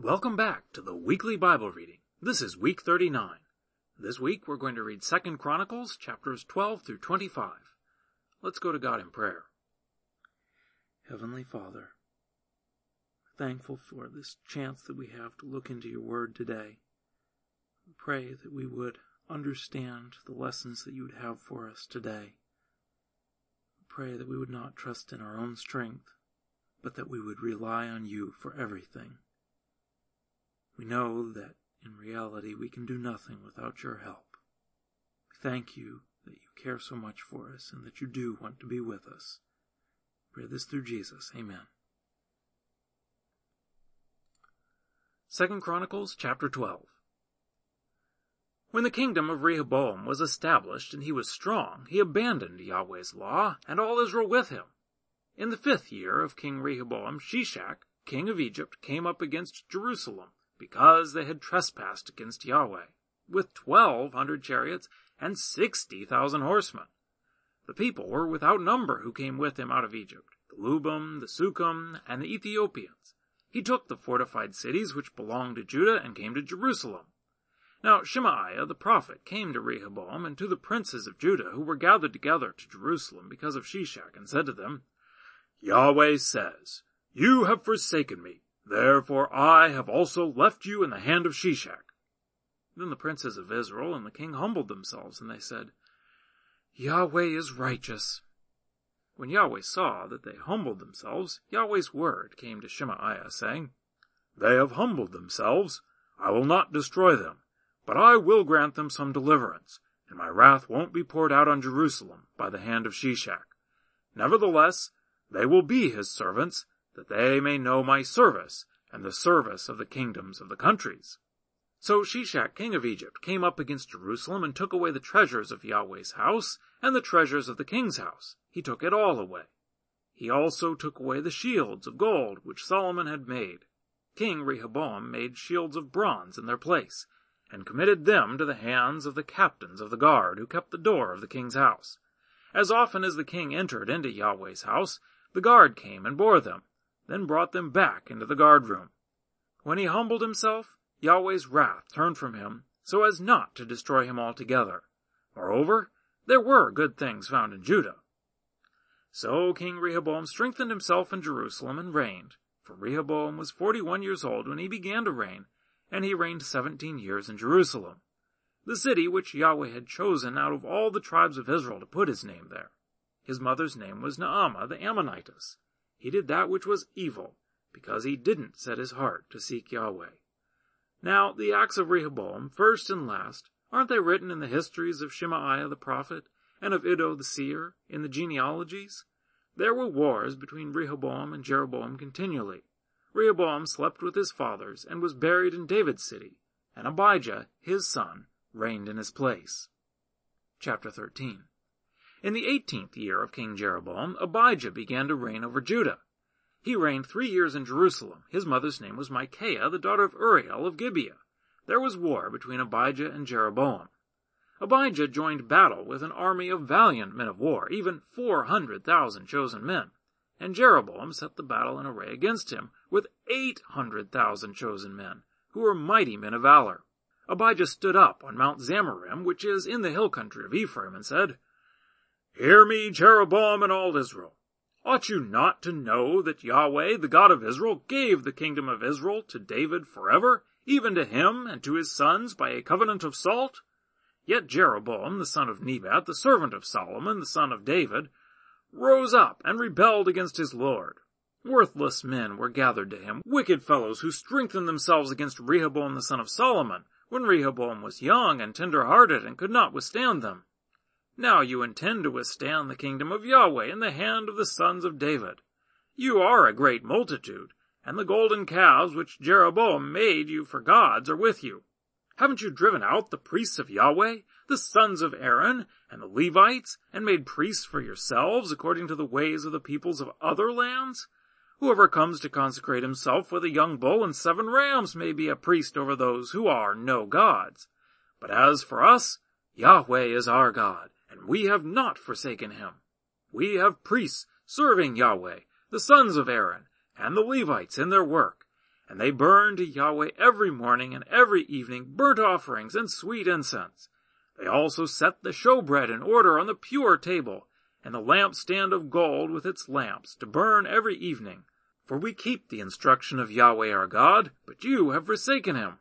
Welcome back to the weekly Bible reading. This is week 39. This week we're going to read 2nd Chronicles chapters 12 through 25. Let's go to God in prayer. Heavenly Father, thankful for this chance that we have to look into your word today. We pray that we would understand the lessons that you would have for us today. We pray that we would not trust in our own strength, but that we would rely on you for everything. We know that in reality we can do nothing without your help. We thank you that you care so much for us and that you do want to be with us. Pray this through Jesus. Amen. Second Chronicles chapter 12. When the kingdom of Rehoboam was established and he was strong, he abandoned Yahweh's law and all Israel with him. In the fifth year of King Rehoboam, Shishak, king of Egypt, came up against Jerusalem because they had trespassed against Yahweh, with twelve hundred chariots and sixty thousand horsemen. The people were without number who came with him out of Egypt, the Lubim, the Sukkim, and the Ethiopians. He took the fortified cities which belonged to Judah and came to Jerusalem. Now Shemaiah the prophet came to Rehoboam and to the princes of Judah who were gathered together to Jerusalem because of Shishak and said to them, Yahweh says, You have forsaken me, Therefore I have also left you in the hand of Shishak. Then the princes of Israel and the king humbled themselves, and they said, Yahweh is righteous. When Yahweh saw that they humbled themselves, Yahweh's word came to Shemaiah, saying, They have humbled themselves. I will not destroy them, but I will grant them some deliverance, and my wrath won't be poured out on Jerusalem by the hand of Shishak. Nevertheless, they will be his servants, that they may know my service and the service of the kingdoms of the countries. So Shishak, king of Egypt, came up against Jerusalem and took away the treasures of Yahweh's house and the treasures of the king's house. He took it all away. He also took away the shields of gold which Solomon had made. King Rehoboam made shields of bronze in their place, and committed them to the hands of the captains of the guard who kept the door of the king's house. As often as the king entered into Yahweh's house, the guard came and bore them, then brought them back into the guardroom. When he humbled himself, Yahweh's wrath turned from him so as not to destroy him altogether. Moreover, there were good things found in Judah. So King Rehoboam strengthened himself in Jerusalem and reigned, for Rehoboam was forty-one years old when he began to reign, and he reigned seventeen years in Jerusalem, the city which Yahweh had chosen out of all the tribes of Israel to put his name there. His mother's name was Naamah the Ammonitess. He did that which was evil, because he didn't set his heart to seek Yahweh. Now, the acts of Rehoboam, first and last, aren't they written in the histories of Shemaiah the prophet and of Iddo the seer in the genealogies? There were wars between Rehoboam and Jeroboam continually. Rehoboam slept with his fathers and was buried in David's city, and Abijah, his son, reigned in his place. Chapter 13 in the eighteenth year of King Jeroboam, Abijah began to reign over Judah. He reigned three years in Jerusalem. His mother's name was Micaiah, the daughter of Uriel of Gibeah. There was war between Abijah and Jeroboam. Abijah joined battle with an army of valiant men of war, even four hundred thousand chosen men. And Jeroboam set the battle in array against him with eight hundred thousand chosen men, who were mighty men of valor. Abijah stood up on Mount Zemaraim, which is in the hill country of Ephraim, and said, Hear me, Jeroboam and all Israel. Ought you not to know that Yahweh, the God of Israel, gave the kingdom of Israel to David forever, even to him and to his sons by a covenant of salt? Yet Jeroboam, the son of Nebat, the servant of Solomon, the son of David, rose up and rebelled against his Lord. Worthless men were gathered to him, wicked fellows who strengthened themselves against Rehoboam the son of Solomon, when Rehoboam was young and tender-hearted and could not withstand them. Now you intend to withstand the kingdom of Yahweh in the hand of the sons of David. You are a great multitude, and the golden calves which Jeroboam made you for gods are with you. Haven't you driven out the priests of Yahweh, the sons of Aaron, and the Levites, and made priests for yourselves according to the ways of the peoples of other lands? Whoever comes to consecrate himself with a young bull and seven rams may be a priest over those who are no gods. But as for us, Yahweh is our God, and we have not forsaken him. We have priests serving Yahweh, the sons of Aaron, and the Levites in their work, And they burn to Yahweh every morning and every evening burnt offerings and sweet incense. They also set the showbread in order on the pure table, and the lampstand of gold with its lamps, to burn every evening. For we keep the instruction of Yahweh our God, but you have forsaken him.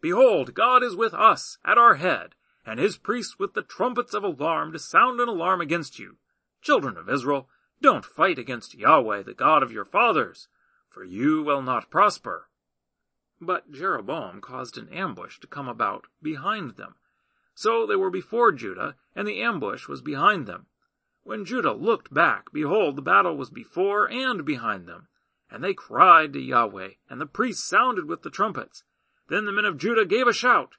Behold, God is with us, at our head, and his priests with the trumpets of alarm to sound an alarm against you. Children of Israel, don't fight against Yahweh, the God of your fathers, for you will not prosper. But Jeroboam caused an ambush to come about behind them. So they were before Judah, and the ambush was behind them. When Judah looked back, behold, the battle was before and behind them. And they cried to Yahweh, and the priests sounded with the trumpets. Then the men of Judah gave a shout.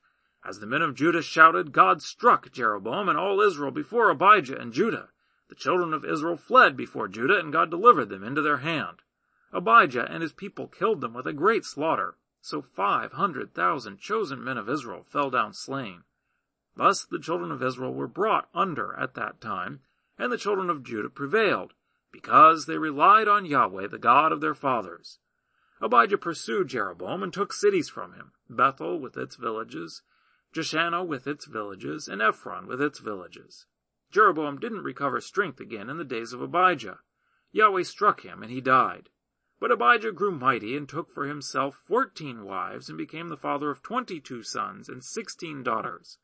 As the men of Judah shouted, God struck Jeroboam and all Israel before Abijah and Judah. The children of Israel fled before Judah, and God delivered them into their hand. Abijah and his people killed them with a great slaughter. So five hundred thousand chosen men of Israel fell down slain. Thus the children of Israel were brought under at that time, and the children of Judah prevailed, because they relied on Yahweh, the God of their fathers. Abijah pursued Jeroboam and took cities from him, Bethel with its villages, Jeshanah with its villages, and Ephron with its villages. Jeroboam didn't recover strength again in the days of Abijah. Yahweh struck him, and he died. But Abijah grew mighty and took for himself fourteen wives and became the father of twenty-two sons and sixteen daughters.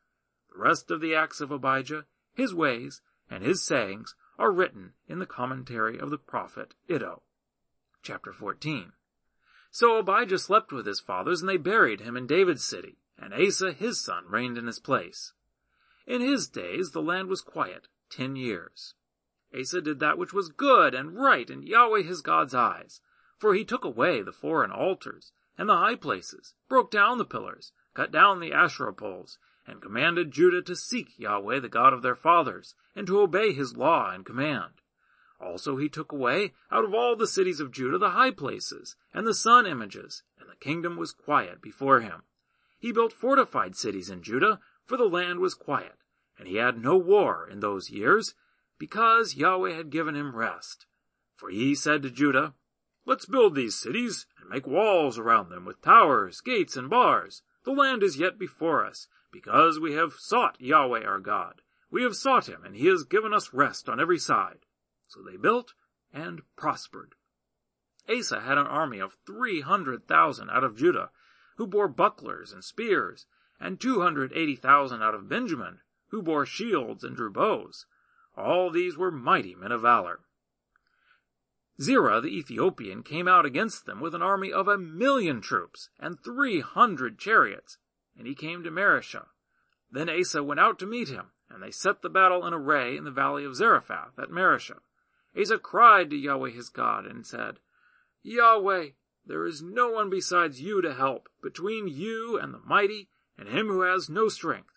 The rest of the acts of Abijah, his ways, and his sayings are written in the commentary of the prophet Iddo. Chapter 14. So Abijah slept with his fathers, and they buried him in David's city, and Asa his son reigned in his place. In his days the land was quiet ten years. Asa did that which was good and right in Yahweh his God's eyes, for he took away the foreign altars and the high places, broke down the pillars, cut down the Asherah poles, and commanded Judah to seek Yahweh the God of their fathers, and to obey his law and command. Also he took away out of all the cities of Judah the high places, and the sun images, and the kingdom was quiet before him. He built fortified cities in Judah, for the land was quiet, and he had no war in those years, because Yahweh had given him rest. For he said to Judah, Let's build these cities, and make walls around them with towers, gates, and bars. The land is yet before us, because we have sought Yahweh our God. We have sought him, and he has given us rest on every side. So they built and prospered. Asa had an army of three hundred thousand out of Judah, who bore bucklers and spears, and two hundred eighty thousand out of Benjamin, who bore shields and drew bows. All these were mighty men of valor. Zerah the Ethiopian came out against them with an army of a million troops and three hundred chariots, and he came to Mareshah. Then Asa went out to meet him, and they set the battle in array in the valley of Zephathah at Mareshah. Asa cried to Yahweh his God and said, Yahweh, there is no one besides you to help, between you and the mighty, and him who has no strength.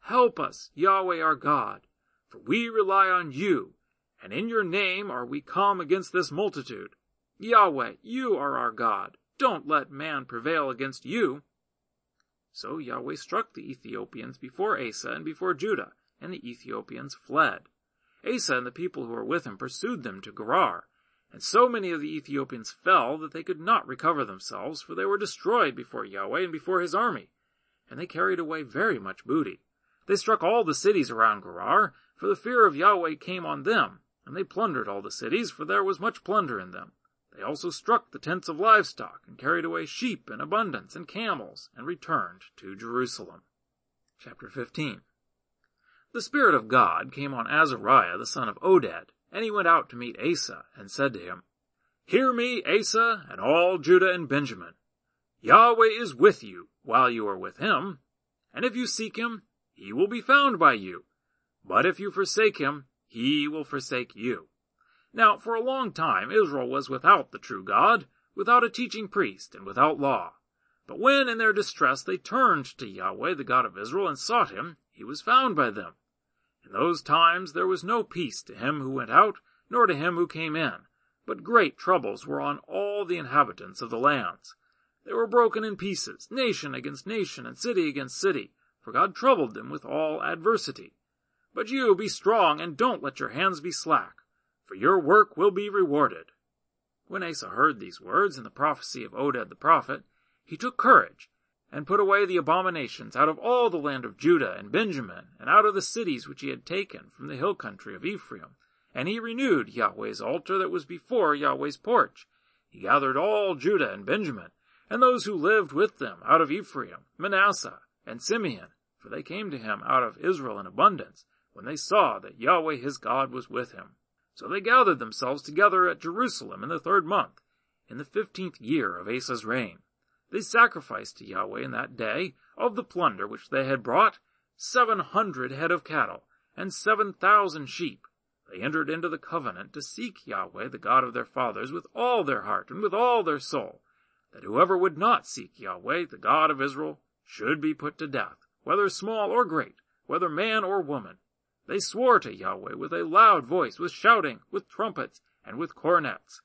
Help us, Yahweh our God, for we rely on you, and in your name are we come against this multitude. Yahweh, you are our God. Don't let man prevail against you. So Yahweh struck the Ethiopians before Asa and before Judah, and the Ethiopians fled. Asa and the people who were with him pursued them to Gerar, and so many of the Ethiopians fell that they could not recover themselves, for they were destroyed before Yahweh and before his army. And they carried away very much booty. They struck all the cities around Gerar, for the fear of Yahweh came on them, and they plundered all the cities, for there was much plunder in them. They also struck the tents of livestock, and carried away sheep in abundance, and camels, and returned to Jerusalem. Chapter 15 The Spirit of God came on Azariah the son of Oded, and he went out to meet Asa, and said to him, Hear me, Asa, and all Judah and Benjamin. Yahweh is with you while you are with him, and if you seek him, he will be found by you. But if you forsake him, he will forsake you. Now, for a long time, Israel was without the true God, without a teaching priest, and without law. But when in their distress they turned to Yahweh, the God of Israel, and sought him, he was found by them. In those times there was no peace to him who went out, nor to him who came in, but great troubles were on all the inhabitants of the lands. They were broken in pieces, nation against nation, and city against city, for God troubled them with all adversity. But you be strong, and don't let your hands be slack, for your work will be rewarded. When Asa heard these words and the prophecy of Oded the prophet, he took courage, and put away the abominations out of all the land of Judah and Benjamin, and out of the cities which he had taken from the hill country of Ephraim. And he renewed Yahweh's altar that was before Yahweh's porch. He gathered all Judah and Benjamin, and those who lived with them out of Ephraim, Manasseh, and Simeon, for they came to him out of Israel in abundance, when they saw that Yahweh his God was with him. So they gathered themselves together at Jerusalem in the third month, in the fifteenth year of Asa's reign. They sacrificed to Yahweh in that day, of the plunder which they had brought, seven hundred head of cattle, and seven thousand sheep. They entered into the covenant to seek Yahweh, the God of their fathers, with all their heart and with all their soul, that whoever would not seek Yahweh, the God of Israel, should be put to death, whether small or great, whether man or woman. They swore to Yahweh with a loud voice, with shouting, with trumpets, and with cornets.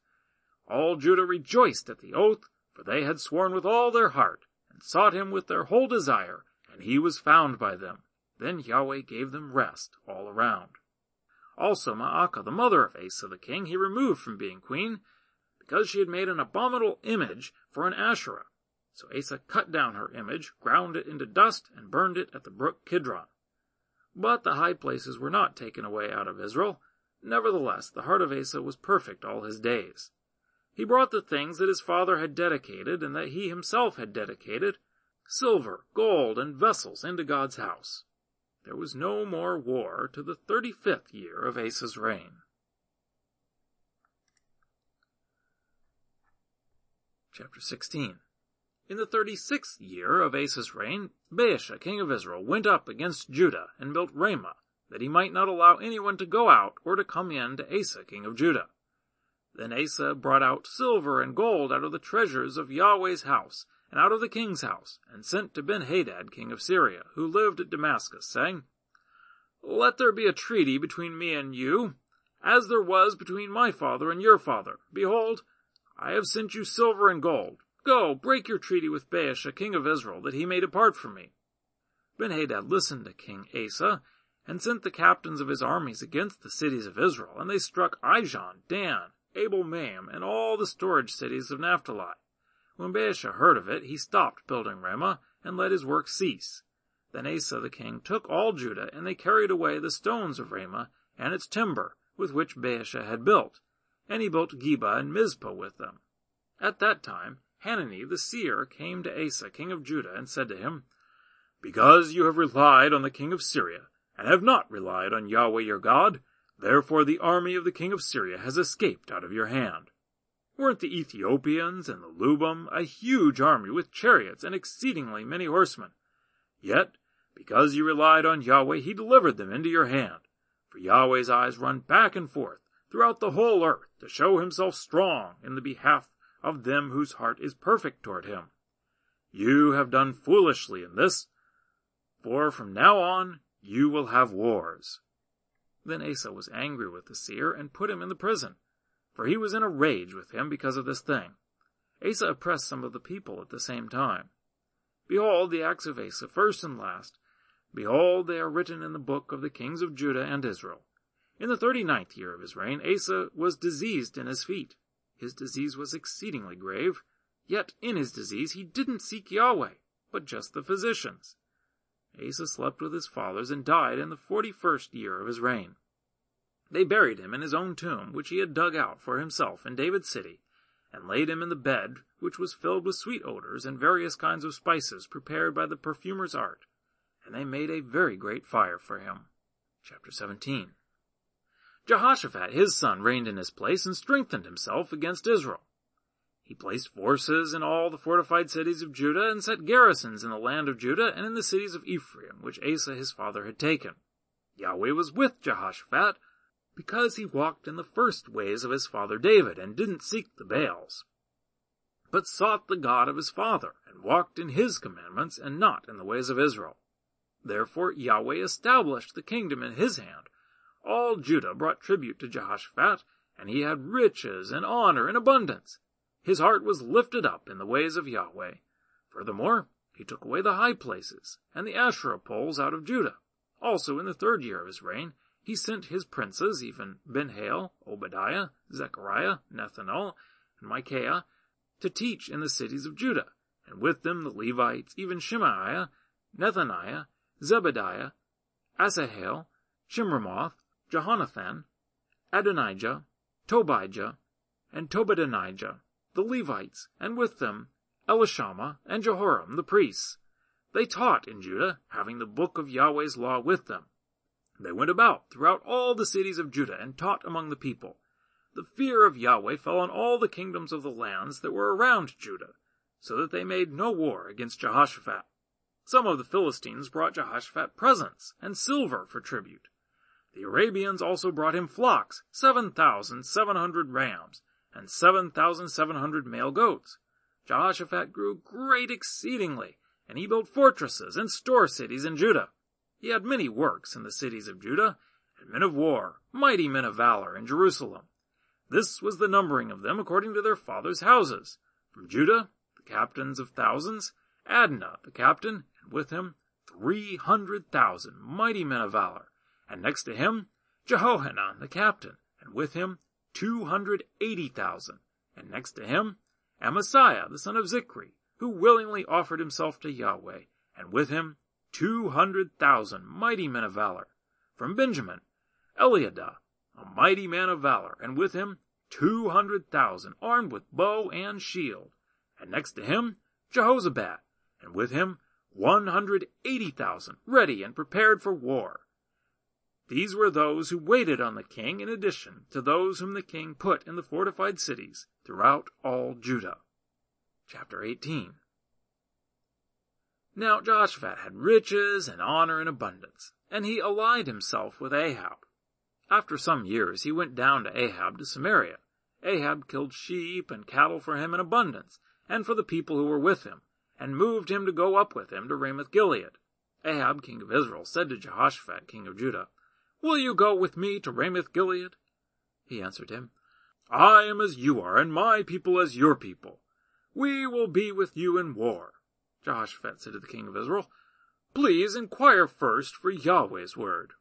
All Judah rejoiced at the oath, for they had sworn with all their heart, and sought him with their whole desire, and he was found by them. Then Yahweh gave them rest all around. Also Maacah, the mother of Asa the king, he removed from being queen, because she had made an abominable image for an Asherah. So Asa cut down her image, ground it into dust, and burned it at the brook Kidron. But the high places were not taken away out of Israel. Nevertheless, the heart of Asa was perfect all his days. He brought the things that his father had dedicated and that he himself had dedicated, silver, gold, and vessels into God's house. There was no more war to the thirty-fifth year of Asa's reign. Chapter 16 In the thirty-sixth year of Asa's reign, Baasha, king of Israel, went up against Judah and built Ramah, that he might not allow anyone to go out or to come in to Asa, king of Judah. Then Asa brought out silver and gold out of the treasures of Yahweh's house, and out of the king's house, and sent to Ben-Hadad, king of Syria, who lived at Damascus, saying, Let there be a treaty between me and you, as there was between my father and your father. Behold, I have sent you silver and gold. Go, break your treaty with Baasha, king of Israel, that he may depart from me. Ben-Hadad listened to King Asa, and sent the captains of his armies against the cities of Israel, and they struck Ijon, Dan, Abel Maim, and all the storage cities of Naphtali. When Baasha heard of it, he stopped building Ramah, and let his work cease. Then Asa the king took all Judah, and they carried away the stones of Ramah, and its timber, with which Baasha had built, and he built Geba and Mizpah with them. At that time, Hanani the seer came to Asa king of Judah, and said to him, Because you have relied on the king of Syria, and have not relied on Yahweh your God, Therefore the army of the king of Syria has escaped out of your hand. Weren't the Ethiopians and the Lubim a huge army with chariots and exceedingly many horsemen? Yet, because you relied on Yahweh, he delivered them into your hand. For Yahweh's eyes run back and forth throughout the whole earth to show himself strong in the behalf of them whose heart is perfect toward him. You have done foolishly in this, for from now on you will have wars. Then Asa was angry with the seer and put him in the prison, for he was in a rage with him because of this thing. Asa oppressed some of the people at the same time. Behold the acts of Asa, first and last. Behold, they are written in the book of the kings of Judah and Israel. In the thirty-ninth year of his reign, Asa was diseased in his feet. His disease was exceedingly grave, yet in his disease he didn't seek Yahweh, but just the physicians. Asa slept with his fathers and died in the forty-first year of his reign. They buried him in his own tomb, which he had dug out for himself in David's city, and laid him in the bed, which was filled with sweet odors and various kinds of spices prepared by the perfumer's art, and they made a very great fire for him. Chapter 17 Jehoshaphat his son reigned in his place and strengthened himself against Israel. He placed forces in all the fortified cities of Judah and set garrisons in the land of Judah and in the cities of Ephraim, which Asa his father had taken. Yahweh was with Jehoshaphat because he walked in the first ways of his father David and didn't seek the Baals, but sought the God of his father and walked in his commandments and not in the ways of Israel. Therefore Yahweh established the kingdom in his hand. All Judah brought tribute to Jehoshaphat, and he had riches and honor in abundance. His heart was lifted up in the ways of Yahweh. Furthermore, he took away the high places and the Asherah poles out of Judah. Also in the third year of his reign, he sent his princes, even Ben-Hail, Obadiah, Zechariah, Nethanel, and Micaiah, to teach in the cities of Judah, and with them the Levites, even Shemaiah, Nethaniah, Zebadiah, Asahel, Shemiramoth, Jehonathan, Adonijah, Tobijah, and Tobadonijah, the Levites, and with them Elishama and Jehoram the priests. They taught in Judah, having the book of Yahweh's law with them. They went about throughout all the cities of Judah and taught among the people. The fear of Yahweh fell on all the kingdoms of the lands that were around Judah, so that they made no war against Jehoshaphat. Some of the Philistines brought Jehoshaphat presents and silver for tribute. The Arabians also brought him flocks, seven thousand seven hundred rams, and seven thousand seven hundred male goats. Jehoshaphat grew great exceedingly, and he built fortresses and store cities in Judah. He had many works in the cities of Judah, and men of war, mighty men of valor in Jerusalem. This was the numbering of them according to their fathers' houses. From Judah, the captains of thousands, Adnah the captain, and with him three hundred thousand mighty men of valor, and next to him Jehohanan the captain, and with him two hundred eighty thousand, and next to him Amasiah the son of Zichri, who willingly offered himself to Yahweh, and with him two hundred thousand mighty men of valor. From Benjamin, Eliada, a mighty man of valor, and with him two hundred thousand armed with bow and shield. And next to him, Jehozabad, and with him one hundred eighty thousand ready and prepared for war. These were those who waited on the king in addition to those whom the king put in the fortified cities throughout all Judah. Chapter 18 Now Jehoshaphat had riches and honor in abundance, and he allied himself with Ahab. After some years he went down to Ahab to Samaria. Ahab killed sheep and cattle for him in abundance, and for the people who were with him, and moved him to go up with him to Ramoth Gilead. Ahab, king of Israel, said to Jehoshaphat, king of Judah, Will you go with me to Ramoth Gilead? He answered him, I am as you are, and my people as your people. We will be with you in war. Jehoshaphat said to the king of Israel, Please inquire first for Yahweh's word.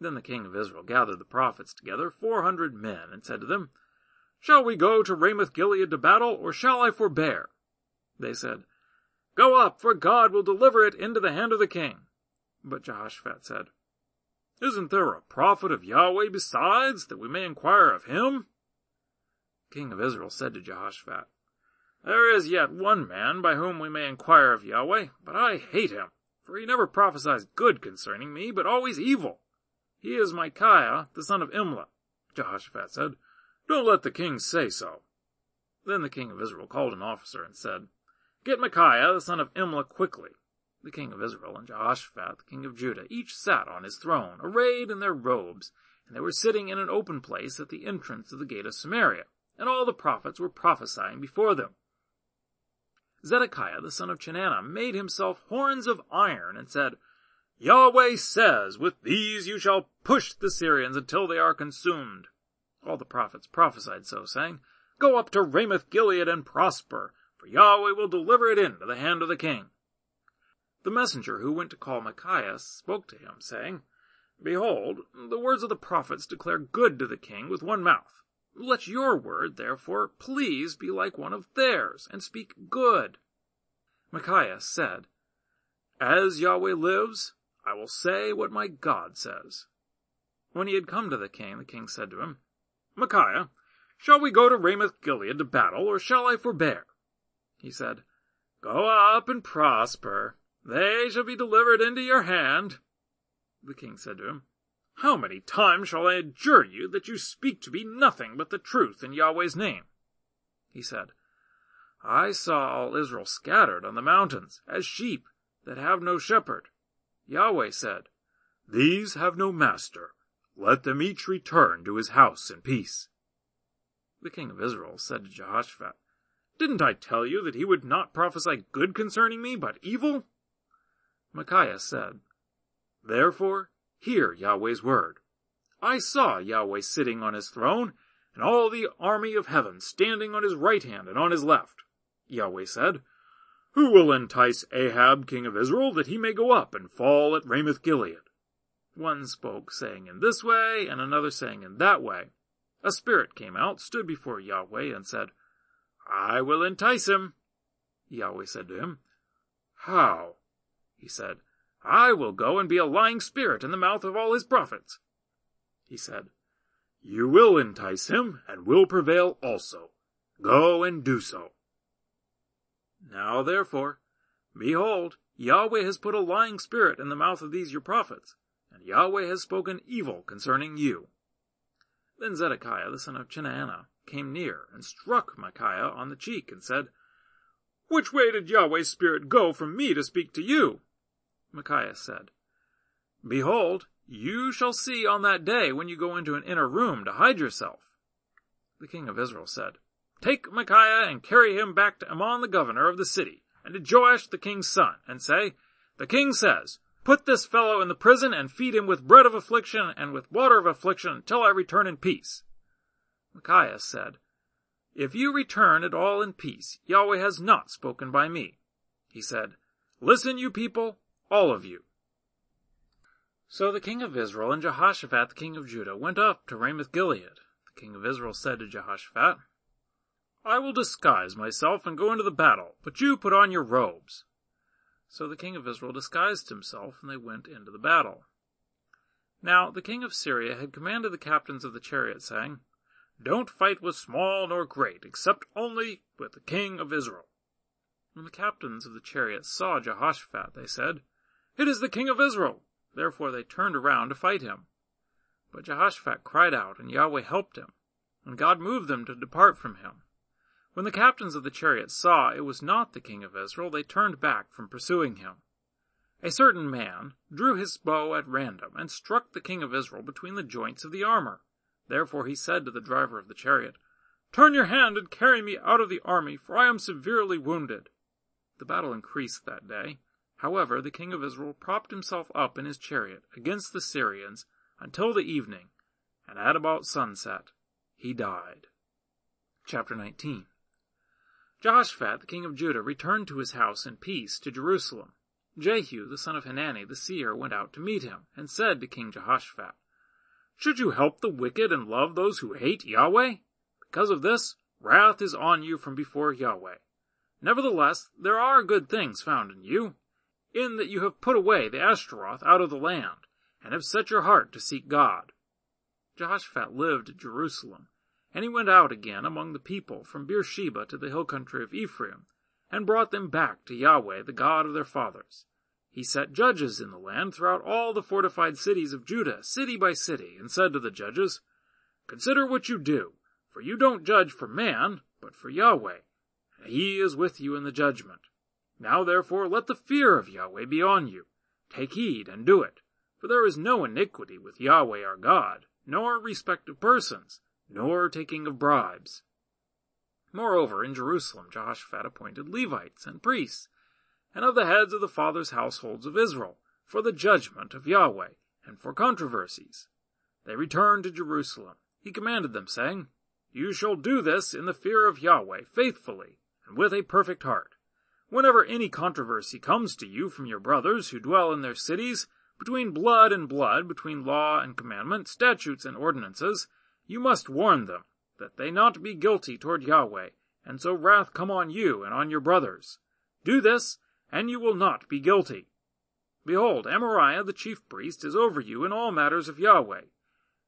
Then the king of Israel gathered the prophets together, four hundred men, and said to them, Shall we go to Ramoth Gilead to battle, or shall I forbear? They said, Go up, for God will deliver it into the hand of the king. But Jehoshaphat said, Isn't there a prophet of Yahweh besides, that we may inquire of him? The king of Israel said to Jehoshaphat, There is yet one man by whom we may inquire of Yahweh, but I hate him, for he never prophesies good concerning me, but always evil. He is Micaiah, the son of Imlah. Jehoshaphat said, Don't let the king say so. Then the king of Israel called an officer and said, Get Micaiah, the son of Imlah, quickly. The king of Israel and Jehoshaphat, the king of Judah, each sat on his throne, arrayed in their robes, and they were sitting in an open place at the entrance of the gate of Samaria, and all the prophets were prophesying before them. Zedekiah, the son of Chenaanah, made himself horns of iron and said, Yahweh says, with these you shall push the Syrians until they are consumed. All the prophets prophesied so, saying, Go up to Ramoth Gilead and prosper, for Yahweh will deliver it into the hand of the king. The messenger who went to call Micaiah spoke to him, saying, Behold, the words of the prophets declare good to the king with one mouth. Let your word, therefore, please be like one of theirs, and speak good. Micaiah said, As Yahweh lives, I will say what my God says. When he had come to the king, the king said to him, Micaiah, shall we go to Ramoth Gilead to battle, or shall I forbear? He said, Go up and prosper. They shall be delivered into your hand. The king said to him, How many times shall I adjure you that you speak to me nothing but the truth in Yahweh's name? He said, I saw all Israel scattered on the mountains, as sheep that have no shepherd. Yahweh said, These have no master. Let them each return to his house in peace. The king of Israel said to Jehoshaphat, Didn't I tell you that he would not prophesy good concerning me, but evil? Micaiah said, Therefore, hear Yahweh's word. I saw Yahweh sitting on his throne, and all the army of heaven standing on his right hand and on his left. Yahweh said, who will entice Ahab, king of Israel, that he may go up and fall at Ramoth Gilead? One spoke, saying in this way, and another saying in that way. A spirit came out, stood before Yahweh, and said, I will entice him. Yahweh said to him, How? He said, I will go and be a lying spirit in the mouth of all his prophets. He said, You will entice him, and will prevail also. Go and do so. Now therefore, behold, Yahweh has put a lying spirit in the mouth of these your prophets, and Yahweh has spoken evil concerning you. Then Zedekiah the son of Chenaanah came near, and struck Micaiah on the cheek, and said, Which way did Yahweh's spirit go from me to speak to you? Micaiah said, Behold, you shall see on that day when you go into an inner room to hide yourself. The king of Israel said, Take Micaiah and carry him back to Amon the governor of the city, and to Joash the king's son, and say, The king says, Put this fellow in the prison and feed him with bread of affliction and with water of affliction until I return in peace. Micaiah said, If you return at all in peace, Yahweh has not spoken by me. He said, Listen, you people, all of you. So the king of Israel and Jehoshaphat the king of Judah went up to Ramoth Gilead. The king of Israel said to Jehoshaphat, I will disguise myself and go into the battle, but you put on your robes. So the king of Israel disguised himself, and they went into the battle. Now the king of Syria had commanded the captains of the chariot, saying, Don't fight with small nor great, except only with the king of Israel. When the captains of the chariots saw Jehoshaphat, they said, It is the king of Israel. Therefore they turned around to fight him. But Jehoshaphat cried out, and Yahweh helped him, and God moved them to depart from him. When the captains of the chariots saw it was not the king of Israel, they turned back from pursuing him. A certain man drew his bow at random, and struck the king of Israel between the joints of the armor. Therefore he said to the driver of the chariot, Turn your hand and carry me out of the army, for I am severely wounded. The battle increased that day. However, the king of Israel propped himself up in his chariot against the Syrians until the evening, and at about sunset he died. Chapter 19 Jehoshaphat, the king of Judah, returned to his house in peace to Jerusalem. Jehu, the son of Hanani, the seer, went out to meet him, and said to King Jehoshaphat, Should you help the wicked and love those who hate Yahweh? Because of this, wrath is on you from before Yahweh. Nevertheless, there are good things found in you, in that you have put away the Ashtaroth out of the land, and have set your heart to seek God. Jehoshaphat lived at Jerusalem, and he went out again among the people from Beersheba to the hill country of Ephraim, and brought them back to Yahweh, the God of their fathers. He set judges in the land throughout all the fortified cities of Judah, city by city, and said to the judges, Consider what you do, for you don't judge for man, but for Yahweh, he is with you in the judgment. Now therefore let the fear of Yahweh be on you. Take heed and do it. For there is no iniquity with Yahweh our God, nor respect of persons, nor taking of bribes. Moreover, in Jerusalem Jehoshaphat appointed Levites and priests, and of the heads of the fathers' households of Israel, for the judgment of Yahweh, and for controversies. They returned to Jerusalem. He commanded them, saying, You shall do this in the fear of Yahweh faithfully, and with a perfect heart. Whenever any controversy comes to you from your brothers who dwell in their cities, between blood and blood, between law and commandment, statutes and ordinances, you must warn them, that they not be guilty toward Yahweh, and so wrath come on you and on your brothers. Do this, and you will not be guilty. Behold, Amariah the chief priest is over you in all matters of Yahweh,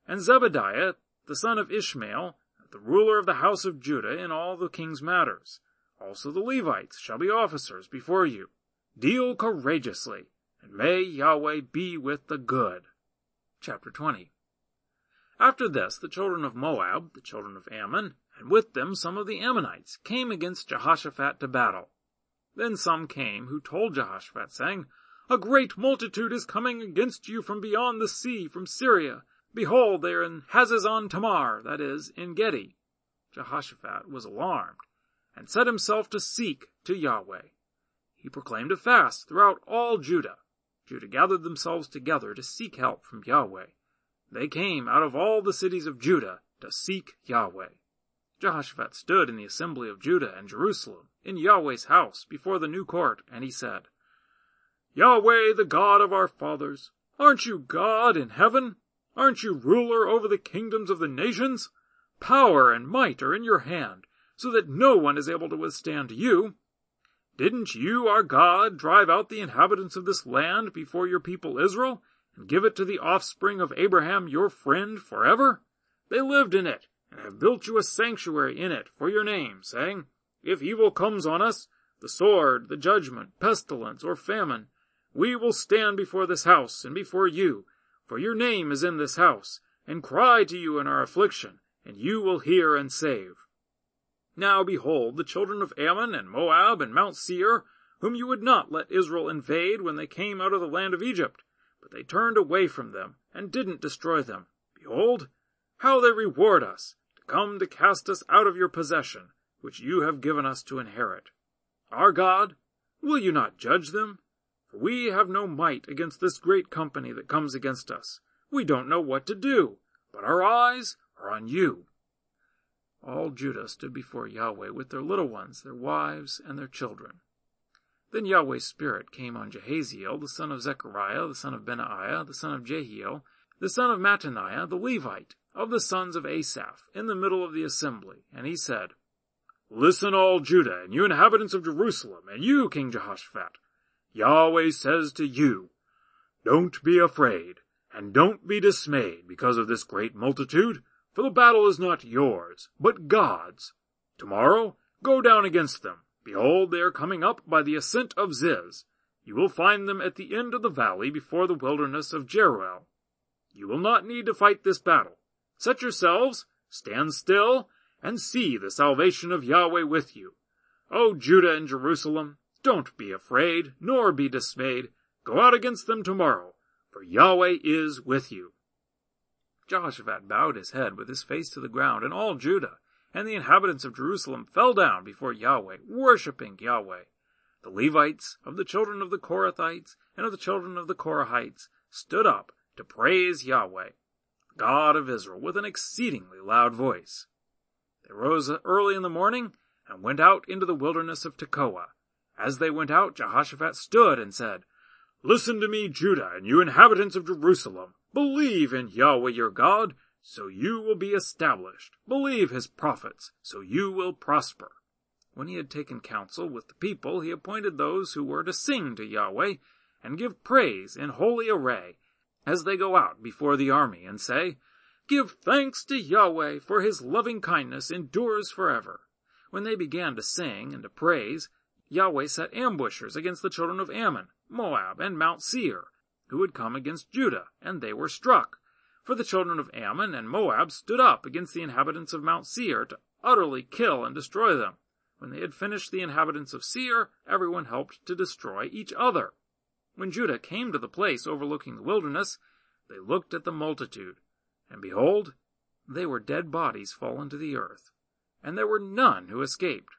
and Zebadiah the son of Ishmael, the ruler of the house of Judah in all the king's matters. Also the Levites shall be officers before you. Deal courageously, and may Yahweh be with the good. Chapter 20 After this, the children of Moab, the children of Ammon, and with them some of the Ammonites, came against Jehoshaphat to battle. Then some came who told Jehoshaphat, saying, A great multitude is coming against you from beyond the sea, from Syria. Behold, they are in Hazazon Tamar, that is, En Gedi. Jehoshaphat was alarmed and set himself to seek to Yahweh. He proclaimed a fast throughout all Judah. Judah gathered themselves together to seek help from Yahweh. They came out of all the cities of Judah to seek Yahweh. Jehoshaphat stood in the assembly of Judah and Jerusalem, in Yahweh's house, before the new court, and he said, Yahweh, the God of our fathers, aren't you God in heaven? Aren't you ruler over the kingdoms of the nations? Power and might are in your hand so that no one is able to withstand you. Didn't you, our God, drive out the inhabitants of this land before your people Israel, and give it to the offspring of Abraham your friend forever? They lived in it, and have built you a sanctuary in it for your name, saying, If evil comes on us, the sword, the judgment, pestilence, or famine, we will stand before this house and before you, for your name is in this house, and cry to you in our affliction, and you will hear and save. Now behold, the children of Ammon and Moab and Mount Seir, whom you would not let Israel invade when they came out of the land of Egypt, but they turned away from them, and didn't destroy them. Behold, how they reward us, to come to cast us out of your possession, which you have given us to inherit. Our God, will you not judge them? For we have no might against this great company that comes against us. We don't know what to do, but our eyes are on you. All Judah stood before Yahweh with their little ones, their wives, and their children. Then Yahweh's Spirit came on Jehaziel, the son of Zechariah, the son of Benaiah, the son of Jehiel, the son of Mattaniah, the Levite, of the sons of Asaph, in the middle of the assembly, and he said, Listen all Judah, and you inhabitants of Jerusalem, and you, King Jehoshaphat. Yahweh says to you, Don't be afraid, and don't be dismayed because of this great multitude, for the battle is not yours, but God's. Tomorrow, go down against them. Behold, they are coming up by the ascent of Ziz. You will find them at the end of the valley before the wilderness of Jeruel. You will not need to fight this battle. Set yourselves, stand still, and see the salvation of Yahweh with you. O Judah and Jerusalem, don't be afraid, nor be dismayed. Go out against them tomorrow, for Yahweh is with you. Jehoshaphat bowed his head with his face to the ground, and all Judah and the inhabitants of Jerusalem fell down before Yahweh, worshipping Yahweh. The Levites of the children of the Kohathites and of the children of the Korahites stood up to praise Yahweh, God of Israel, with an exceedingly loud voice. They rose early in the morning and went out into the wilderness of Tekoa. As they went out, Jehoshaphat stood and said, Listen to me, Judah, and you inhabitants of Jerusalem. Believe in Yahweh your God, so you will be established. Believe his prophets, so you will prosper. When he had taken counsel with the people, he appointed those who were to sing to Yahweh and give praise in holy array as they go out before the army and say, Give thanks to Yahweh, for his loving kindness endures forever. When they began to sing and to praise, Yahweh set ambushers against the children of Ammon, Moab, and Mount Seir, who had come against Judah, and they were struck. For the children of Ammon and Moab stood up against the inhabitants of Mount Seir to utterly kill and destroy them. When they had finished the inhabitants of Seir, everyone helped to destroy each other. When Judah came to the place overlooking the wilderness, they looked at the multitude, and behold, they were dead bodies fallen to the earth, and there were none who escaped.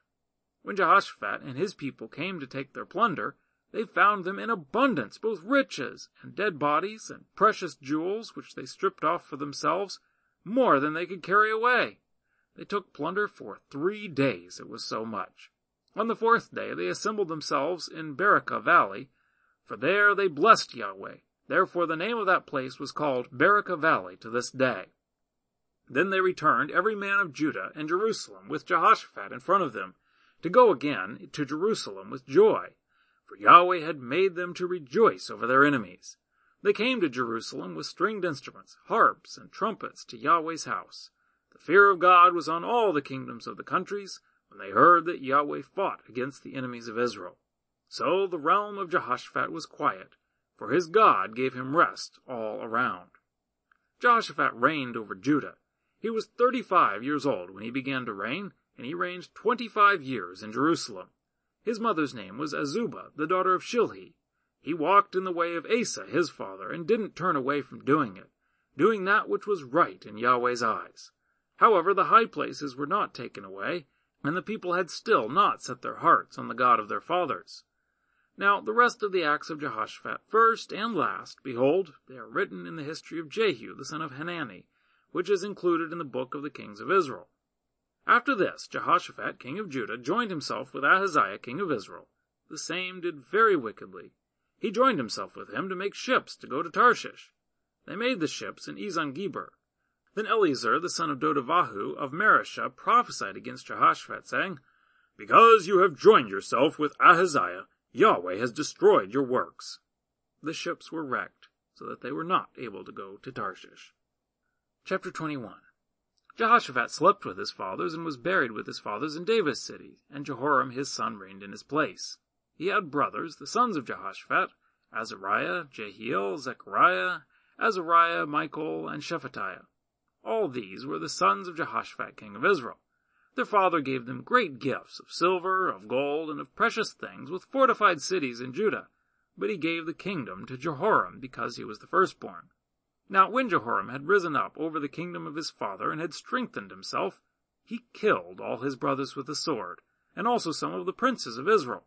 When Jehoshaphat and his people came to take their plunder, they found them in abundance, both riches and dead bodies and precious jewels, which they stripped off for themselves, more than they could carry away. They took plunder for three days, it was so much. On the fourth day they assembled themselves in Beracah Valley, for there they blessed Yahweh Therefore the name of that place was called Beracah Valley to this day. Then they returned, every man of Judah and Jerusalem, with Jehoshaphat in front of them, to go again to Jerusalem with joy, for Yahweh had made them to rejoice over their enemies. They came to Jerusalem with stringed instruments, harps, and trumpets to Yahweh's house. The fear of God was on all the kingdoms of the countries when they heard that Yahweh fought against the enemies of Israel. So the realm of Jehoshaphat was quiet, for his God gave him rest all around. Jehoshaphat reigned over Judah. He was thirty-five years old when he began to reign, and he reigned twenty-five years in Jerusalem. His mother's name was Azubah, the daughter of Shilhi. He walked in the way of Asa, his father, and didn't turn away from doing it, doing that which was right in Yahweh's eyes. However, the high places were not taken away, and the people had still not set their hearts on the God of their fathers. Now, the rest of the acts of Jehoshaphat, first and last, behold, they are written in the history of Jehu, the son of Hanani, which is included in the book of the kings of Israel. After this, Jehoshaphat, king of Judah, joined himself with Ahaziah, king of Israel. The same did very wickedly. He joined himself with him to make ships to go to Tarshish. They made the ships in Ezion Geber. Then Eleazar the son of Dodavahu of Mareshah prophesied against Jehoshaphat, saying, Because you have joined yourself with Ahaziah, Yahweh has destroyed your works. The ships were wrecked, so that they were not able to go to Tarshish. Chapter 21 Jehoshaphat slept with his fathers and was buried with his fathers in David's city, and Jehoram his son reigned in his place. He had brothers, the sons of Jehoshaphat, Azariah, Jehiel, Zechariah, Azariah, Michael, and Shephatiah. All these were the sons of Jehoshaphat king of Israel. Their father gave them great gifts of silver, of gold, and of precious things, with fortified cities in Judah. But he gave the kingdom to Jehoram because he was the firstborn. Now when Jehoram had risen up over the kingdom of his father and had strengthened himself, he killed all his brothers with the sword, and also some of the princes of Israel.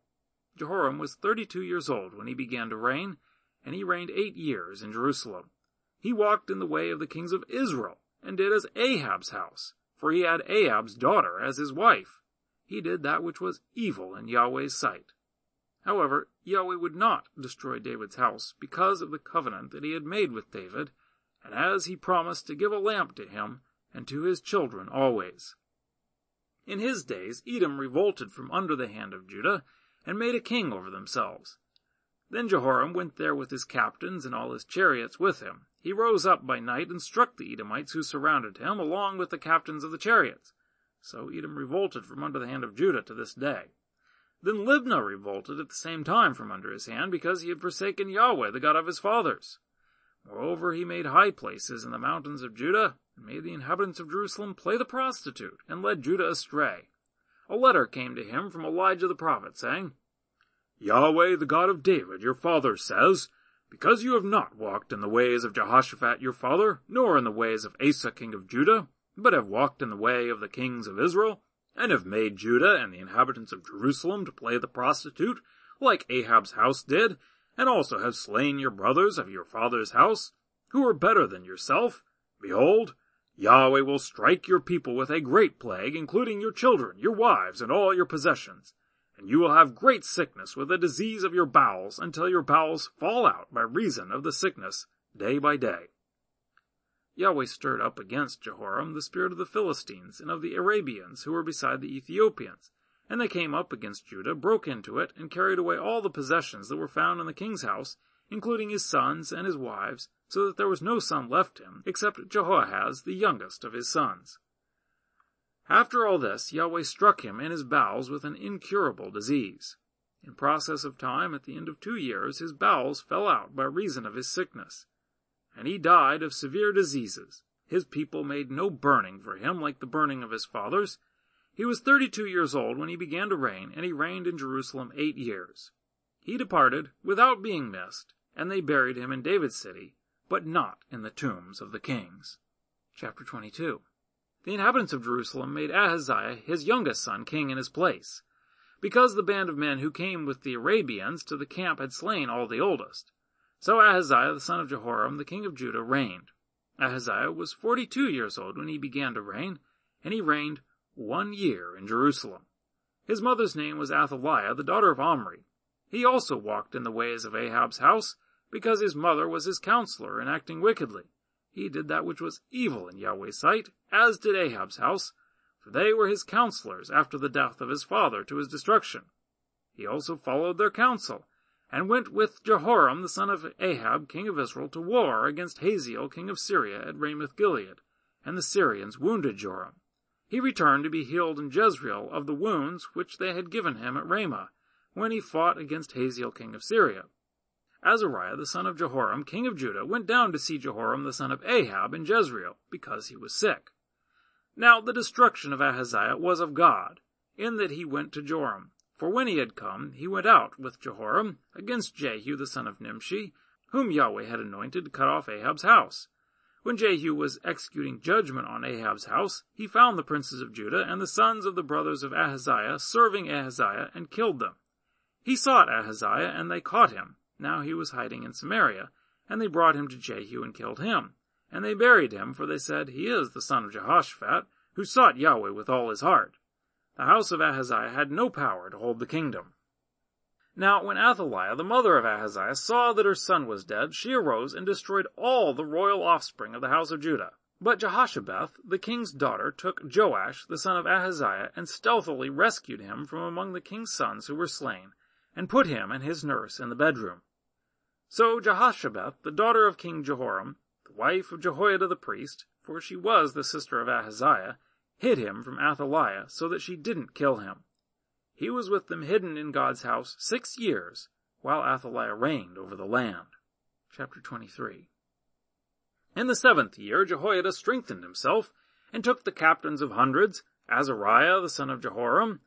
Jehoram was thirty-two years old when he began to reign, and he reigned eight years in Jerusalem. He walked in the way of the kings of Israel, and did as Ahab's house, for he had Ahab's daughter as his wife. He did that which was evil in Yahweh's sight. However, Yahweh would not destroy David's house because of the covenant that he had made with David, and as he promised to give a lamp to him and to his children always. In his days, Edom revolted from under the hand of Judah and made a king over themselves. Then Jehoram went there with his captains and all his chariots with him. He rose up by night and struck the Edomites who surrounded him, along with the captains of the chariots. So Edom revolted from under the hand of Judah to this day. Then Libnah revolted at the same time from under his hand, because he had forsaken Yahweh, the God of his fathers. Moreover, he made high places in the mountains of Judah, and made the inhabitants of Jerusalem play the prostitute, and led Judah astray. A letter came to him from Elijah the prophet, saying, Yahweh, the God of David, your father, says, Because you have not walked in the ways of Jehoshaphat your father, nor in the ways of Asa king of Judah, but have walked in the way of the kings of Israel, and have made Judah and the inhabitants of Jerusalem to play the prostitute, like Ahab's house did, and also have slain your brothers of your father's house, who were better than yourself, behold, Yahweh will strike your people with a great plague, including your children, your wives, and all your possessions and you will have great sickness with a disease of your bowels until your bowels fall out by reason of the sickness day by day. Yahweh stirred up against Jehoram the spirit of the Philistines and of the Arabians who were beside the Ethiopians, and they came up against Judah, broke into it, and carried away all the possessions that were found in the king's house, including his sons and his wives, so that there was no son left him, except Jehoahaz, the youngest of his sons. After all this, Yahweh struck him in his bowels with an incurable disease. In process of time, at the end of two years, his bowels fell out by reason of his sickness. And he died of severe diseases. His people made no burning for him like the burning of his fathers. He was thirty-two years old when he began to reign, and he reigned in Jerusalem eight years. He departed without being missed, and they buried him in David's city, but not in the tombs of the kings. Chapter 22 the inhabitants of Jerusalem made Ahaziah, his youngest son, king in his place, because the band of men who came with the Arabians to the camp had slain all the oldest. So Ahaziah, the son of Jehoram, the king of Judah, reigned. Ahaziah was forty-two years old when he began to reign, and he reigned one year in Jerusalem. His mother's name was Athaliah, the daughter of Omri. He also walked in the ways of Ahab's house, because his mother was his counselor in acting wickedly. He did that which was evil in Yahweh's sight, as did Ahab's house, for they were his counselors after the death of his father to his destruction. He also followed their counsel, and went with Jehoram the son of Ahab, king of Israel, to war against Hazael, king of Syria, at Ramoth Gilead, and the Syrians wounded Joram. He returned to be healed in Jezreel of the wounds which they had given him at Ramah, when he fought against Hazael, king of Syria. Azariah the son of Jehoram, king of Judah, went down to see Jehoram the son of Ahab in Jezreel, because he was sick. Now the destruction of Ahaziah was of God, in that he went to Joram. For when he had come, he went out with Jehoram against Jehu the son of Nimshi, whom Yahweh had anointed to cut off Ahab's house. When Jehu was executing judgment on Ahab's house, he found the princes of Judah and the sons of the brothers of Ahaziah serving Ahaziah and killed them. He sought Ahaziah, and they caught him now he was hiding in Samaria, and they brought him to Jehu and killed him. And they buried him, for they said, He is the son of Jehoshaphat, who sought Yahweh with all his heart. The house of Ahaziah had no power to hold the kingdom. Now when Athaliah, the mother of Ahaziah, saw that her son was dead, she arose and destroyed all the royal offspring of the house of Judah, But Jehoshabeath, the king's daughter, took Joash, the son of Ahaziah, and stealthily rescued him from among the king's sons who were slain, and put him and his nurse in the bedroom. So Jehoshabeath, the daughter of King Jehoram, the wife of Jehoiada the priest, for she was the sister of Ahaziah, hid him from Athaliah so that she didn't kill him. He was with them hidden in God's house six years, while Athaliah reigned over the land. Chapter 23 In the seventh year Jehoiada strengthened himself, and took the captains of hundreds, Azariah the son of Jeroham,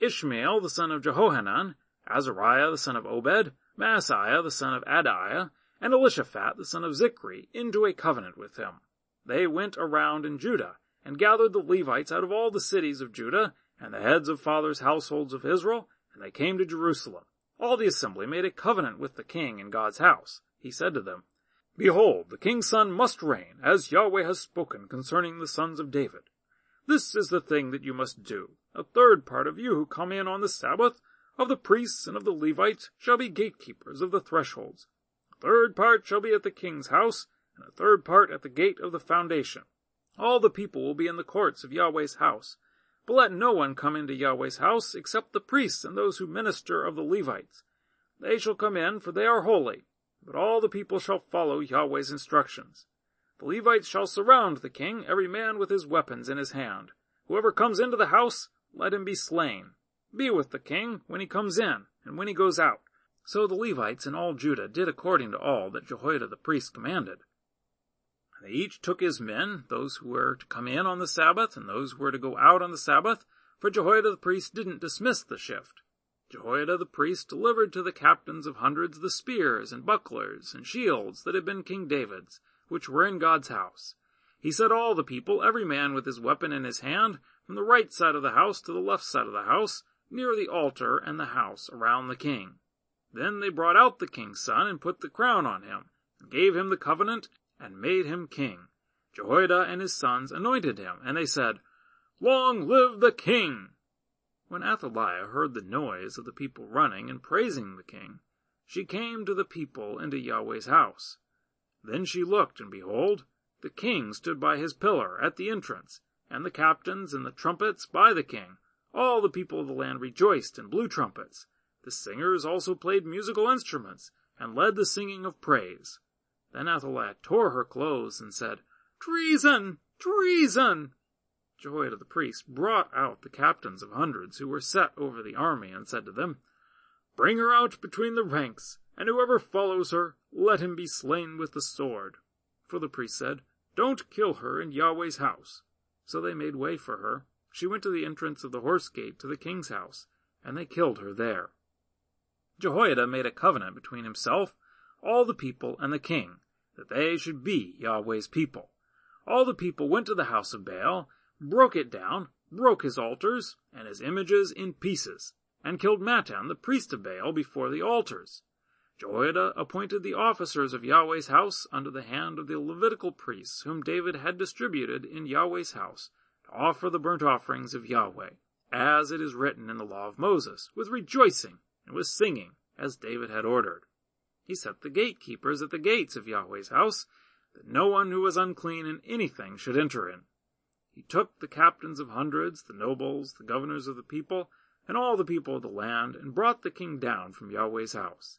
Ishmael the son of Jehohanan, Azariah the son of Obed, Maaseiah the son of Adaiah, and Elishaphat the son of Zichri, into a covenant with him. They went around in Judah, and gathered the Levites out of all the cities of Judah, and the heads of fathers' households of Israel, and they came to Jerusalem. All the assembly made a covenant with the king in God's house. He said to them, Behold, the king's son must reign, as Yahweh has spoken concerning the sons of David. This is the thing that you must do. A third part of you who come in on the Sabbath, of the priests and of the Levites, shall be gatekeepers of the thresholds. A third part shall be at the king's house, and a third part at the gate of the foundation. All the people will be in the courts of Yahweh's house. But let no one come into Yahweh's house except the priests and those who minister of the Levites. They shall come in, for they are holy, but all the people shall follow Yahweh's instructions. The Levites shall surround the king, every man with his weapons in his hand. Whoever comes into the house, let him be slain. Be with the king when he comes in, and when he goes out. So the Levites and all Judah did according to all that Jehoiada the priest commanded. They each took his men, those who were to come in on the Sabbath and those who were to go out on the Sabbath, for Jehoiada the priest didn't dismiss the shift. Jehoiada the priest delivered to the captains of hundreds the spears and bucklers and shields that had been King David's, which were in God's house. He set all the people, every man with his weapon in his hand, from the right side of the house to the left side of the house, near the altar and the house around the king. Then they brought out the king's son and put the crown on him, and gave him the covenant and made him king. Jehoiada and his sons anointed him, and they said, Long live the king! When Athaliah heard the noise of the people running and praising the king, she came to the people into Yahweh's house. Then she looked, and behold, the king stood by his pillar at the entrance, and the captains and the trumpets by the king. All the people of the land rejoiced and blew trumpets. The singers also played musical instruments, and led the singing of praise. Then Athaliah tore her clothes and said, Treason! Treason! Jehoiada the priest brought out the captains of hundreds who were set over the army and said to them, Bring her out between the ranks, and whoever follows her, let him be slain with the sword. For the priest said, Don't kill her in Yahweh's house. So they made way for her. She went to the entrance of the horse gate to the king's house, and they killed her there. Jehoiada made a covenant between himself all the people and the king, that they should be Yahweh's people. All the people went to the house of Baal, broke it down, broke his altars and his images in pieces, and killed Mattan, the priest of Baal, before the altars. Jehoiada appointed the officers of Yahweh's house under the hand of the Levitical priests whom David had distributed in Yahweh's house to offer the burnt offerings of Yahweh, as it is written in the law of Moses, with rejoicing and with singing, as David had ordered. He set the gatekeepers at the gates of Yahweh's house, that no one who was unclean in anything should enter in. He took the captains of hundreds, the nobles, the governors of the people, and all the people of the land, and brought the king down from Yahweh's house.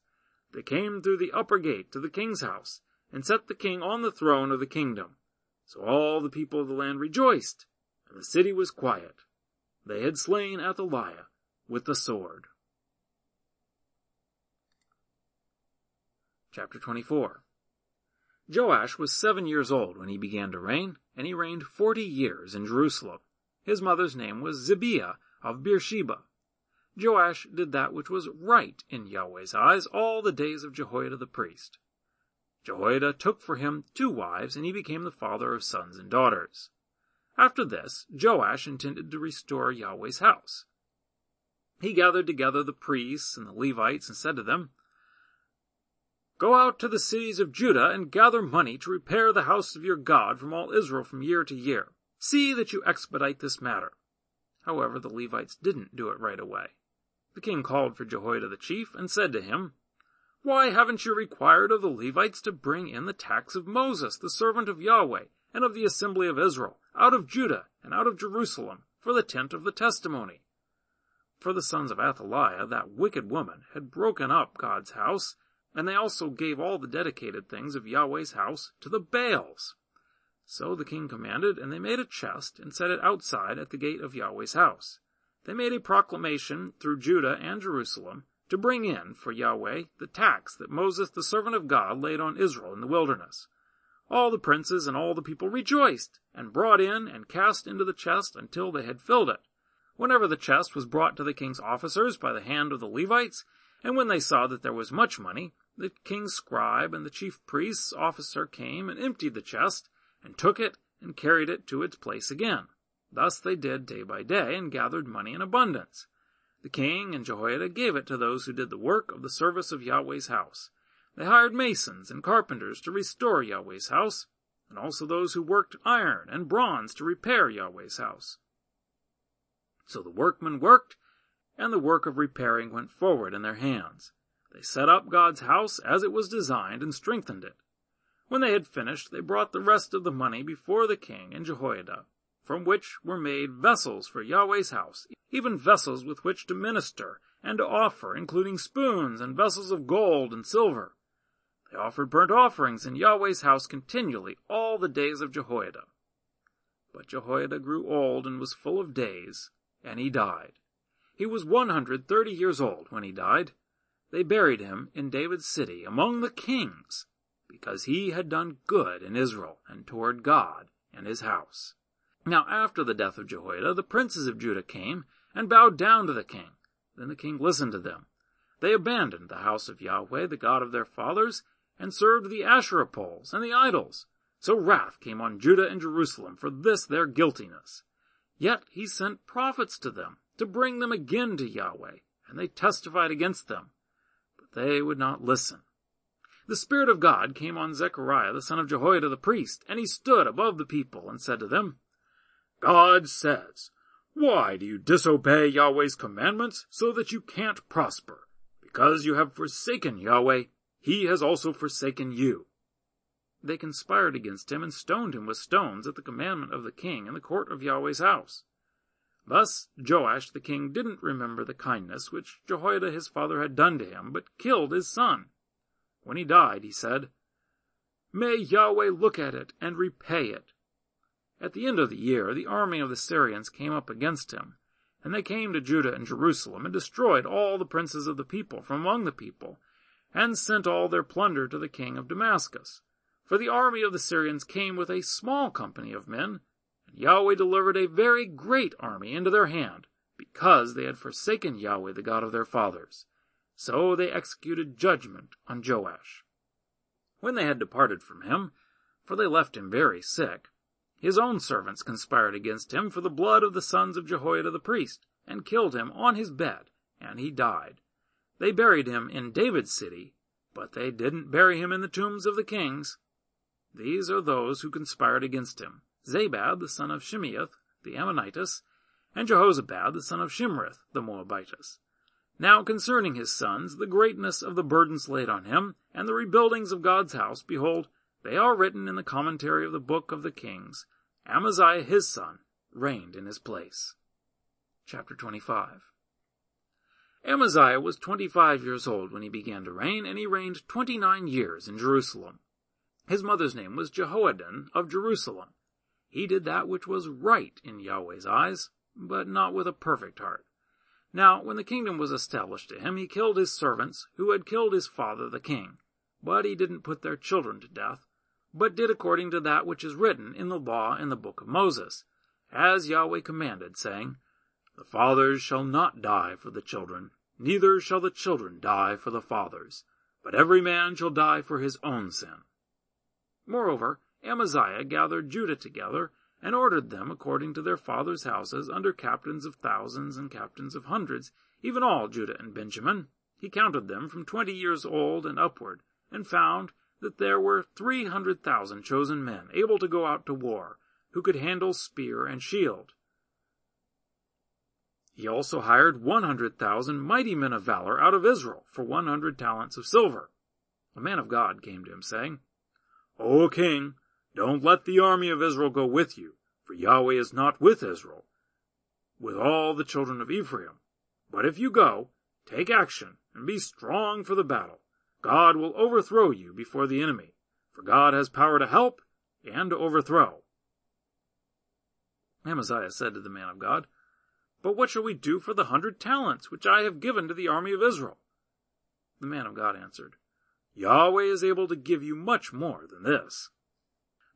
They came through the upper gate to the king's house, and set the king on the throne of the kingdom. So all the people of the land rejoiced, and the city was quiet. They had slain Athaliah with the sword. Chapter 24 Joash was seven years old when he began to reign, and he reigned forty years in Jerusalem. His mother's name was Zibiah of Beersheba. Joash did that which was right in Yahweh's eyes all the days of Jehoiada the priest. Jehoiada took for him two wives, and he became the father of sons and daughters. After this, Joash intended to restore Yahweh's house. He gathered together the priests and the Levites and said to them, Go out to the cities of Judah and gather money to repair the house of your God from all Israel from year to year. See that you expedite this matter. However, the Levites didn't do it right away. The king called for Jehoiada the chief and said to him, Why haven't you required of the Levites to bring in the tax of Moses, the servant of Yahweh, and of the assembly of Israel, out of Judah, and out of Jerusalem, for the tent of the testimony. For the sons of Athaliah, that wicked woman, had broken up God's house, and they also gave all the dedicated things of Yahweh's house to the Baals. So the king commanded, and they made a chest, and set it outside at the gate of Yahweh's house. They made a proclamation through Judah and Jerusalem, to bring in for Yahweh the tax that Moses the servant of God laid on Israel in the wilderness. All the princes and all the people rejoiced, and brought in and cast into the chest until they had filled it. Whenever the chest was brought to the king's officers by the hand of the Levites, and when they saw that there was much money, the king's scribe and the chief priest's officer came and emptied the chest, and took it and carried it to its place again. Thus they did day by day, and gathered money in abundance. The king and Jehoiada gave it to those who did the work of the service of Yahweh's house. They hired masons and carpenters to restore Yahweh's house, and also those who worked iron and bronze to repair Yahweh's house. So the workmen worked, and the work of repairing went forward in their hands. They set up God's house as it was designed and strengthened it. When they had finished, they brought the rest of the money before the king and Jehoiada, from which were made vessels for Yahweh's house, even vessels with which to minister and to offer, including spoons and vessels of gold and silver. They offered burnt offerings in Yahweh's house continually all the days of Jehoiada. But Jehoiada grew old and was full of days, and he died. He was one hundred thirty years old when he died. They buried him in David's city among the kings, because he had done good in Israel and toward God and his house. Now after the death of Jehoiada, the princes of Judah came and bowed down to the king. Then the king listened to them. They abandoned the house of Yahweh, the God of their fathers, and served the Asherah poles and the idols. So wrath came on Judah and Jerusalem for this their guiltiness. Yet he sent prophets to them to bring them again to Yahweh, and they testified against them. They would not listen. The Spirit of God came on Zechariah the son of Jehoiada the priest, and he stood above the people and said to them, God says, Why do you disobey Yahweh's commandments so that you can't prosper? Because you have forsaken Yahweh, he has also forsaken you. They conspired against him and stoned him with stones at the commandment of the king in the court of Yahweh's house. Thus Joash the king didn't remember the kindness which Jehoiada his father had done to him, but killed his son. When he died, he said, May Yahweh look at it and repay it. At the end of the year, the army of the Syrians came up against him, and they came to Judah and Jerusalem, and destroyed all the princes of the people from among the people, and sent all their plunder to the king of Damascus. For the army of the Syrians came with a small company of men, and Yahweh delivered a very great army into their hand, because they had forsaken Yahweh the God of their fathers. So they executed judgment on Joash. When they had departed from him, for they left him very sick, his own servants conspired against him for the blood of the sons of Jehoiada the priest, and killed him on his bed, and he died. They buried him in David's city, but they didn't bury him in the tombs of the kings. These are those who conspired against him, Zabad the son of Shimeath the Ammonitess, and Jehozabad the son of Shimrith the Moabitess. Now concerning his sons, the greatness of the burdens laid on him, and the rebuildings of God's house, behold, they are written in the commentary of the book of the kings. Amaziah his son reigned in his place. Chapter 25 Amaziah was twenty-five years old when he began to reign, and he reigned twenty-nine years in Jerusalem. His mother's name was Jehoaddan of Jerusalem. He did that which was right in Yahweh's eyes, but not with a perfect heart. Now, when the kingdom was established to him, he killed his servants, who had killed his father the king. But he didn't put their children to death, but did according to that which is written in the law in the book of Moses, as Yahweh commanded, saying, The fathers shall not die for the children, neither shall the children die for the fathers, but every man shall die for his own sin. Moreover, Amaziah gathered Judah together, and ordered them according to their fathers' houses, under captains of thousands and captains of hundreds, even all Judah and Benjamin. He counted them from twenty years old and upward, and found that there were three hundred thousand chosen men able to go out to war, who could handle spear and shield. He also hired one hundred thousand mighty men of valor out of Israel for one hundred talents of silver. A man of God came to him, saying, O king, Don't let the army of Israel go with you, for Yahweh is not with Israel, with all the children of Ephraim. But if you go, take action and be strong for the battle. God will overthrow you before the enemy, for God has power to help and to overthrow. Amaziah said to the man of God, But what shall we do for the hundred talents which I have given to the army of Israel? The man of God answered, Yahweh is able to give you much more than this.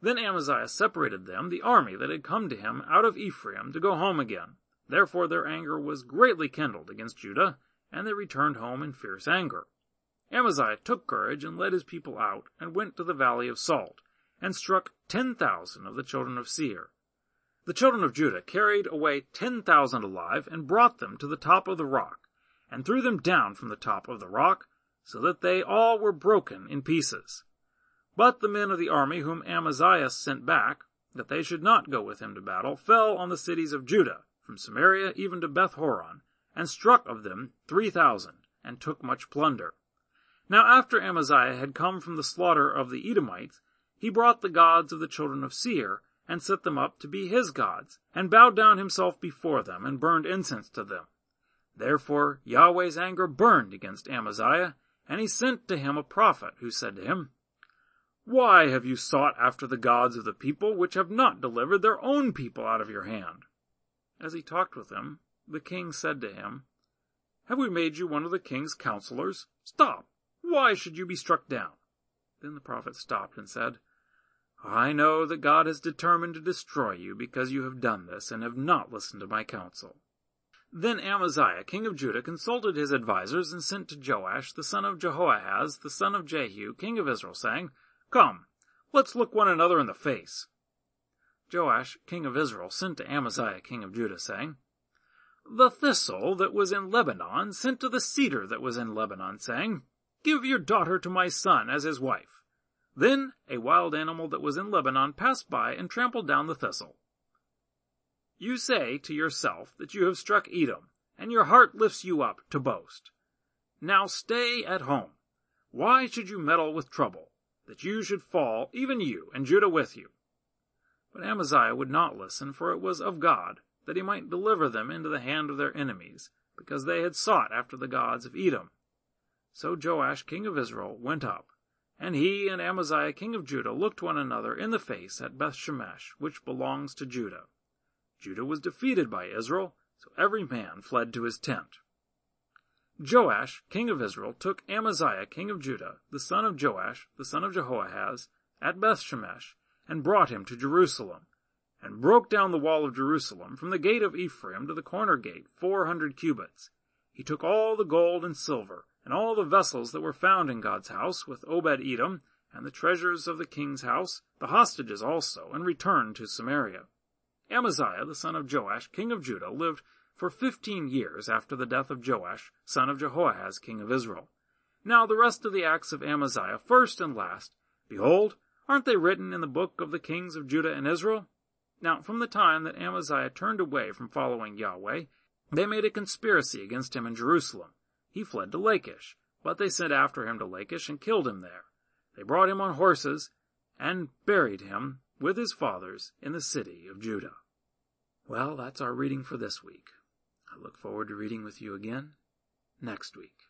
Then Amaziah separated them, the army that had come to him out of Ephraim, to go home again. Therefore their anger was greatly kindled against Judah, and they returned home in fierce anger. Amaziah took courage and led his people out, and went to the valley of Salt, and struck ten thousand of the children of Seir. The children of Judah carried away ten thousand alive, and brought them to the top of the rock, and threw them down from the top of the rock, so that they all were broken in pieces. But the men of the army whom Amaziah sent back, that they should not go with him to battle, fell on the cities of Judah, from Samaria even to Beth Horon, and struck of them three thousand, and took much plunder. Now after Amaziah had come from the slaughter of the Edomites, he brought the gods of the children of Seir, and set them up to be his gods, and bowed down himself before them, and burned incense to them. Therefore Yahweh's anger burned against Amaziah, and he sent to him a prophet, who said to him, Why have you sought after the gods of the people, which have not delivered their own people out of your hand? As he talked with him, the king said to him, Have we made you one of the king's counselors? Stop! Why should you be struck down? Then the prophet stopped and said, I know that God has determined to destroy you because you have done this and have not listened to my counsel. Then Amaziah, king of Judah, consulted his advisers and sent to Joash, the son of Jehoahaz, the son of Jehu, king of Israel, saying, Come, let's look one another in the face. Joash, king of Israel, sent to Amaziah, king of Judah, saying, The thistle that was in Lebanon sent to the cedar that was in Lebanon, saying, Give your daughter to my son as his wife. Then a wild animal that was in Lebanon passed by and trampled down the thistle. You say to yourself that you have struck Edom, and your heart lifts you up to boast. Now stay at home. Why should you meddle with trouble, that you should fall, even you, and Judah with you? But Amaziah would not listen, for it was of God, that he might deliver them into the hand of their enemies, because they had sought after the gods of Edom. So Joash king of Israel went up, and he and Amaziah king of Judah looked one another in the face at Bethshemesh, which belongs to Judah. Judah was defeated by Israel, so every man fled to his tent. Joash, king of Israel, took Amaziah, king of Judah, the son of Joash, the son of Jehoahaz, at Bethshemesh, and brought him to Jerusalem, and broke down the wall of Jerusalem from the gate of Ephraim to the corner gate, four hundred cubits. He took all the gold and silver, and all the vessels that were found in God's house with Obed Edom, and the treasures of the king's house, the hostages also, and returned to Samaria. Amaziah, the son of Joash, king of Judah, lived for fifteen years after the death of Joash, son of Jehoahaz, king of Israel. Now the rest of the acts of Amaziah, first and last, behold, aren't they written in the book of the kings of Judah and Israel? Now, from the time that Amaziah turned away from following Yahweh, they made a conspiracy against him in Jerusalem he fled to Lachish, but they sent after him to Lachish and killed him there. They brought him on horses and buried him with his fathers in the city of Judah. Well, that's our reading for this week. I look forward to reading with you again next week.